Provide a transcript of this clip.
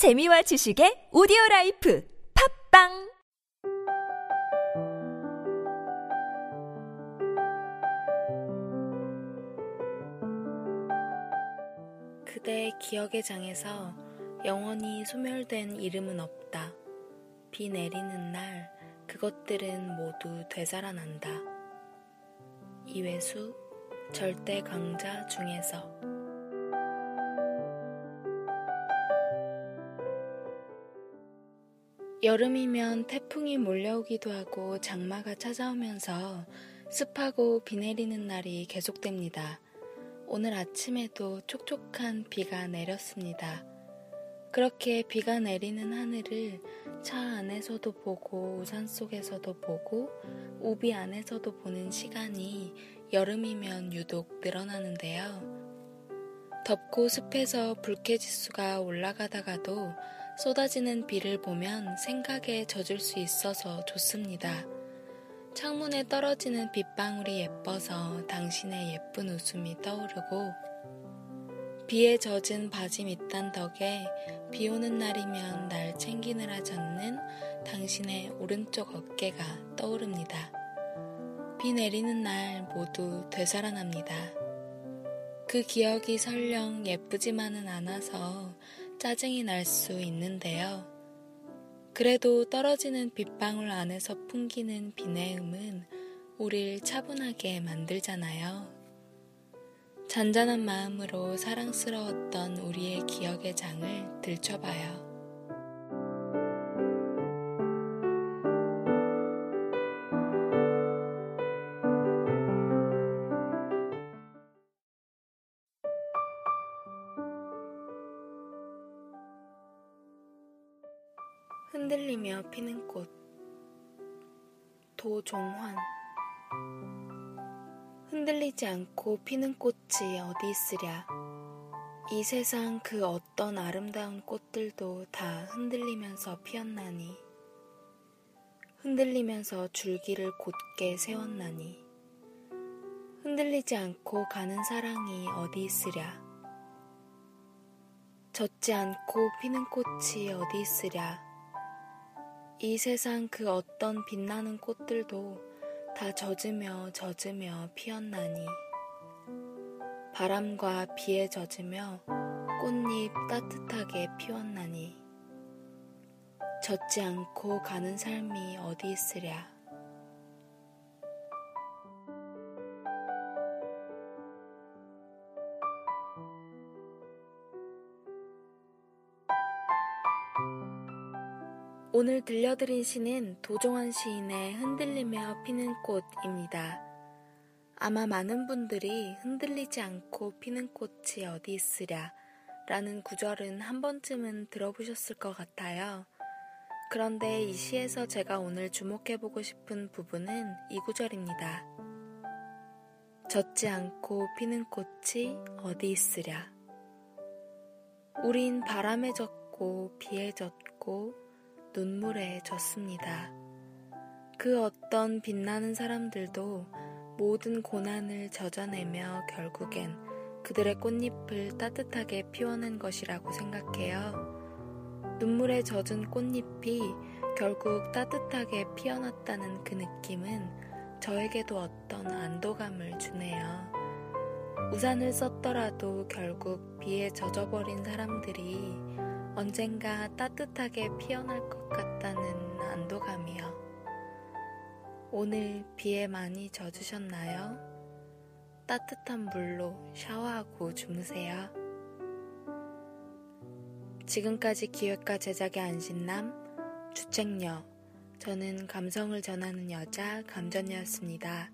재미와 지식의 오디오 라이프 팟빵 그대 기억의 장에서 영원히 소멸된 이름은 없다. 비 내리는 날 그것들은 모두 되살아난다. 이외수 절대 강자 중에서 여름이면 태풍이 몰려오기도 하고 장마가 찾아오면서 습하고 비 내리는 날이 계속됩니다. 오늘 아침에도 촉촉한 비가 내렸습니다. 그렇게 비가 내리는 하늘을 차 안에서도 보고 우산 속에서도 보고 우비 안에서도 보는 시간이 여름이면 유독 늘어나는데요. 덥고 습해서 불쾌지수가 올라가다가도 쏟아지는 비를 보면 생각에 젖을 수 있어서 좋습니다. 창문에 떨어지는 빗방울이 예뻐서 당신의 예쁜 웃음이 떠오르고 비에 젖은 바지 밑단 덕에 비 오는 날이면 날 챙기느라 젖는 당신의 오른쪽 어깨가 떠오릅니다. 비 내리는 날 모두 되살아납니다. 그 기억이 설령 예쁘지만은 않아서 짜증이 날 수 있는데요. 그래도 떨어지는 빗방울 안에서 풍기는 비내음은 우릴 차분하게 만들잖아요. 잔잔한 마음으로 사랑스러웠던 우리의 기억의 장을 들춰봐요. 흔들리며 피는 꽃. 도종환. 흔들리지 않고 피는 꽃이 어디 있으랴. 이 세상 그 어떤 아름다운 꽃들도 다 흔들리면서 피었나니. 흔들리면서 줄기를 곧게 세웠나니. 흔들리지 않고 가는 사랑이 어디 있으랴. 젖지 않고 피는 꽃이 어디 있으랴 이 세상 그 어떤 빛나는 꽃들도 다 젖으며 젖으며 피었나니. 바람과 비에 젖으며 꽃잎 따뜻하게 피웠나니. 젖지 않고 가는 삶이 어디 있으랴 오늘 들려드린 시는 도종환 시인의 흔들리며 피는 꽃입니다. 아마 많은 분들이 흔들리지 않고 피는 꽃이 어디 있으랴 라는 구절은 한 번쯤은 들어보셨을 것 같아요. 그런데 이 시에서 제가 오늘 주목해보고 싶은 부분은 이 구절입니다. 젖지 않고 피는 꽃이 어디 있으랴. 우린 바람에 젖고 비에 젖고 눈물에 젖습니다. 그 어떤 빛나는 사람들도 모든 고난을 젖어내며 결국엔 그들의 꽃잎을 따뜻하게 피워낸 것이라고 생각해요. 눈물에 젖은 꽃잎이 결국 따뜻하게 피어났다는 그 느낌은 저에게도 어떤 안도감을 주네요. 우산을 썼더라도 결국 비에 젖어버린 사람들이 언젠가 따뜻하게 피어날 것 같다는 안도감이요. 오늘 비에 많이 젖으셨나요? 따뜻한 물로 샤워하고 주무세요. 지금까지 기획과 제작의 안신남, 주책녀, 저는 감성을 전하는 여자 감전녀였습니다.